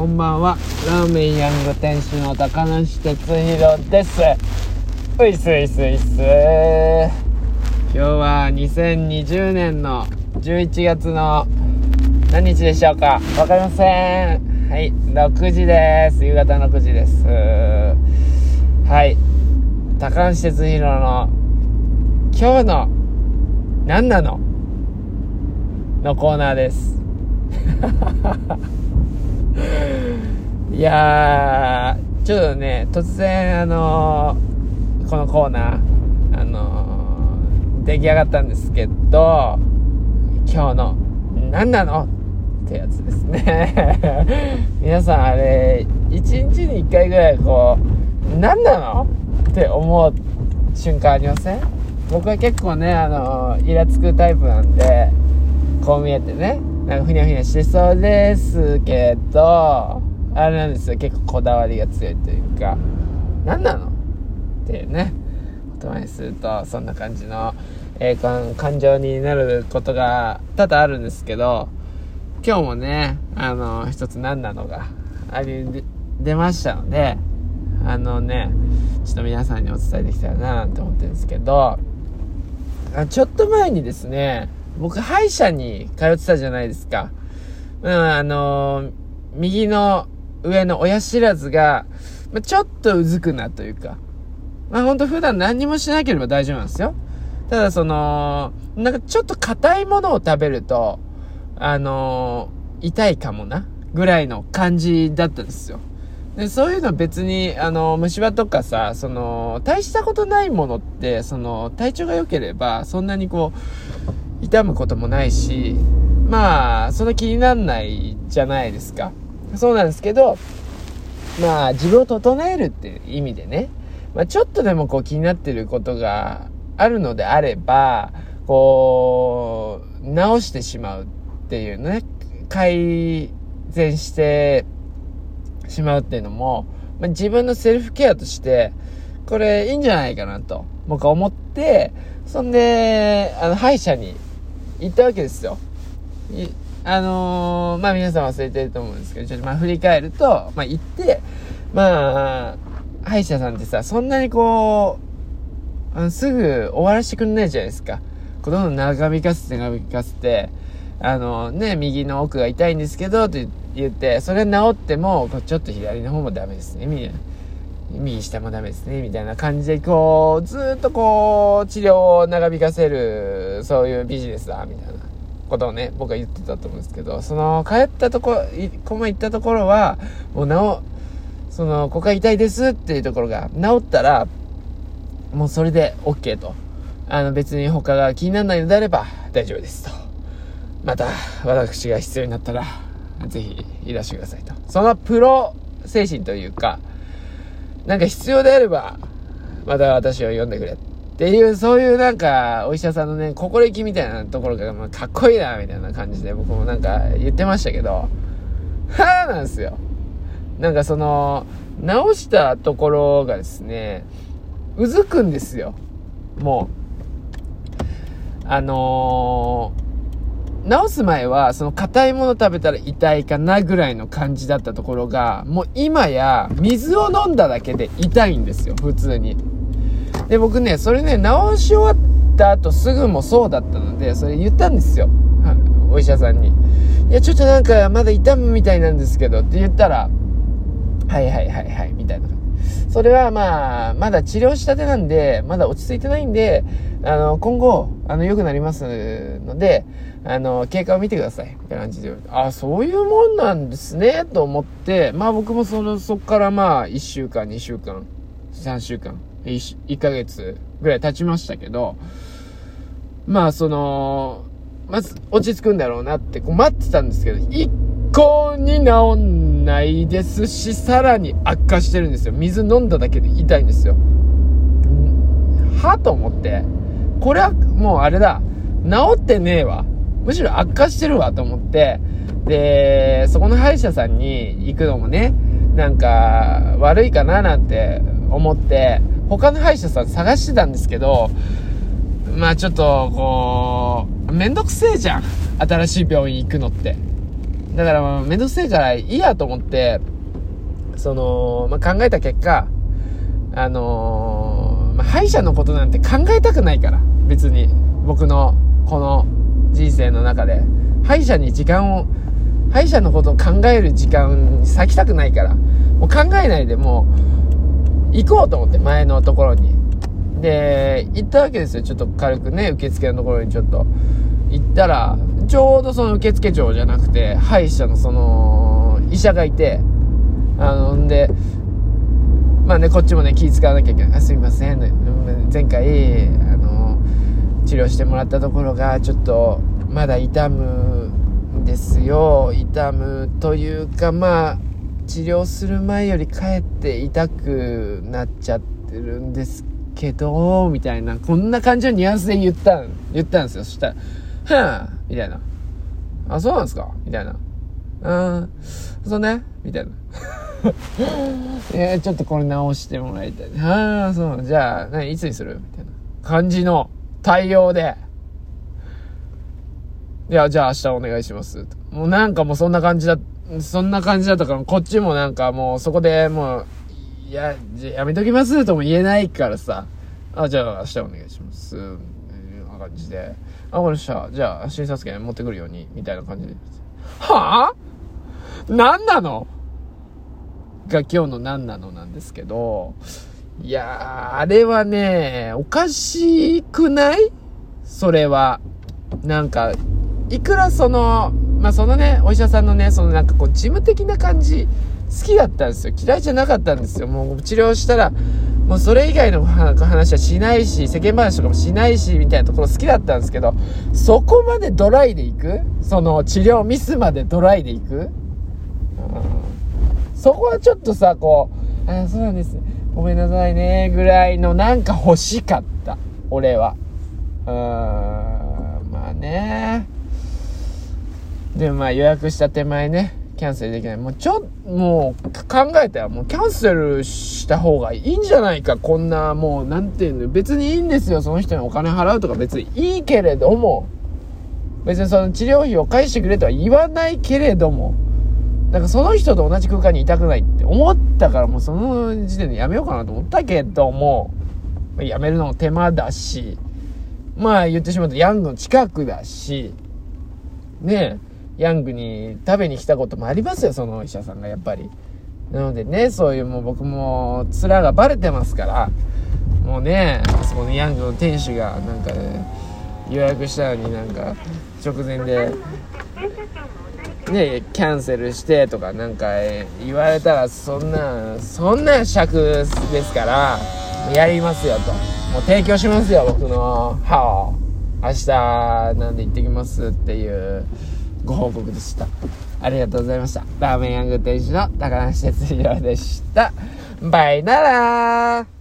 こんばんは。ラーメンヤング店主の高梨哲弘です。ういすいすいす。今日は2020年の11月の何日でしょうか。わかりません。はい6時です。夕方6時です。はい。高梨哲弘の今日の何なの？のコーナーです。いやー、ちょっとね、突然、あのー、このコーナー、あのー、出来上がったんですけど、今日の、何なの？ってやつですね。皆さん、あれ、1日に1回ぐらい、こう、何なの？って思う瞬間ありません？僕は結構ね、あのー、イラつくタイプなんで、こう見えてね、なんかふにゃふにゃしてそうですけど、あれなんですよ、結構こだわりが強いというか、何なの？っていうね、言葉にすると、そんな感じの、えー、感情になることが多々あるんですけど、今日もね、あの、一つ何なのがあり、出ましたので、あのね、ちょっと皆さんにお伝えできたらなって思ってるんですけど、ちょっと前にですね、僕歯医者に通ってたじゃないですか。うん、あの、右の上の親知らずが、まあ、ちょっとうずくなというか、まあほんと普段何もしなければ大丈夫なんですよ。ただその、なんかちょっと硬いものを食べると、あのー、痛いかもな、ぐらいの感じだったんですよ。で、そういうの別に、あの、虫歯とかさ、その、大したことないものって、その、体調が良ければ、そんなにこう、痛むこともないし、まあ、そんな気になんないじゃないですか。そうなんですけど、まあ、自分を整えるっていう意味でね、まあ、ちょっとでもこう気になってることがあるのであれば、こう、直してしまうっていうね、改善してしまうっていうのも、まあ、自分のセルフケアとして、これいいんじゃないかなと、僕は思って、そんで、あの、歯医者に行ったわけですよ。あのー、まあ皆さん忘れてると思うんですけど、ちょっとまあ振り返ると、まあ行って、まあ、歯医者さんってさ、そんなにこう、あのすぐ終わらせてくんないじゃないですか。こうどんどん長引かせて長引かせて、あのね、右の奥が痛いんですけど、って言って、それ治っても、ちょっと左の方もダメですね、みたいな。右下もダメですね、みたいな感じで、こう、ずっとこう、治療を長引かせる、そういうビジネスだ、みたいな。ことをね、僕は言ってたと思うんですけど、その、帰ったところ、この行ったところは、もう治、その、ここが痛いですっていうところが治ったら、もうそれで OK と。あの、別に他が気にならないのであれば大丈夫ですと。また、私が必要になったら、ぜひいらしてくださいと。そのプロ精神というか、なんか必要であれば、また私を呼んでくれっていう、そういうなんか、お医者さんのね、心意気みたいなところが、まあ、かっこいいな、みたいな感じで僕もなんか言ってましたけど、はぁなんですよ。なんかその、直したところがですね、うずくんですよ。もう。あのー、直す前は、その硬いもの食べたら痛いかなぐらいの感じだったところが、もう今や水を飲んだだけで痛いんですよ、普通に。で、僕ね、それね、直し終わった後すぐもそうだったので、それ言ったんですよ。お医者さんに。いや、ちょっとなんか、まだ痛むみたいなんですけど、って言ったら、はいはいはいはい、みたいな。それはまあ、まだ治療したてなんで、まだ落ち着いてないんで、あの、今後、あの、良くなりますので、あの、経過を見てください。みたいな感じであ、そういうもんなんですね、と思って、まあ僕もその、そっからまあ、1週間、2週間、3週間、1, 1ヶ月ぐらい経ちましたけど、まあその、まず落ち着くんだろうなってこう待ってたんですけど、一向に治んないですし、さらに悪化してるんですよ。水飲んだだけで痛いんですよ。はと思って、これはもうあれだ、治ってねえわ。むしろ悪化してるわと思って、で、そこの歯医者さんに行くのもね、なんか悪いかななんて思って、他の歯医者さん探してたんですけど、まあちょっと、こう、めんどくせえじゃん。新しい病院行くのって。だからまあめんどくせえからいいやと思って、その、まあ、考えた結果、あのー、まあ、歯医者のことなんて考えたくないから、別に。僕の、この人生の中で。歯医者に時間を、歯医者のことを考える時間に割きたくないから、もう考えないでもう、行こうと思って、前のところに。で、行ったわけですよ。ちょっと軽くね、受付のところにちょっと行ったら、ちょうどその受付長じゃなくて、歯医者のその、医者がいて、あの、んで、まあね、こっちもね、気使わなきゃいけない。すいません。前回、あの、治療してもらったところが、ちょっと、まだ痛むんですよ。痛むというか、まあ、治療する前よりかえって痛くなっちゃってるんですけど、みたいな、こんな感じのニュアンスで言ったん、言ったんですよ。そしたら、はぁ、みたいな。あ、そうなんですか？みたいな。うん、そうね？みたいな。えー、ちょっとこれ直してもらいたい。ああ、そう。じゃあ、何、いつにする？みたいな感じの対応で。いや、じゃあ明日お願いします。もうなんかもうそんな感じだっ、そんな感じだったから、こっちもなんかもうそこでもう、いや、じゃやめときますとも言えないからさ。あ、じゃあ明日お願いします。みたいな感じで。あ、わかりました。じゃあ診察券持ってくるように、みたいな感じで。はぁ、あ、何なの？が今日の何なのなんですけど、いやー、あれはね、おかしくない？それは。なんか、いくらその、まあ、そのね、お医者さんのね、そのなんかこう、事務的な感じ、好きだったんですよ。嫌いじゃなかったんですよ。もう治療したら、もうそれ以外の話はしないし、世間話とかもしないし、みたいなところ好きだったんですけど、そこまでドライで行く？その治療ミスまでドライで行く、うん、そこはちょっとさ、こう、あ、そうなんです。ごめんなさいね、ぐらいのなんか欲しかった。俺は。うん、まあね。でまあ予約した手前ね、キャンセルできない。もうちょ、もう考えたらもうキャンセルした方がいいんじゃないか。こんなもう、なんていうの、別にいいんですよ。その人にお金払うとか別にいいけれども、別にその治療費を返してくれとは言わないけれども、なんかその人と同じ空間にいたくないって思ったからもうその時点でやめようかなと思ったけども、やめるのも手間だし、まあ言ってしまうとヤングの近くだし、ねえ、ヤングに食べに来たこともありますよ、そのお医者さんがやっぱり。なのでね、そういうもう僕も面がバレてますから、もうね、あそこのヤングの店主がなんかね、予約したのになんか直前で、ね、キャンセルしてとかなんか言われたらそんな、そんな尺ですから、やりますよと。もう提供しますよ、僕の歯を。明日なんで行ってきますっていう。ご報告でした。ありがとうございました。ラーメンヤング店主の高梨哲弘でした。バイならー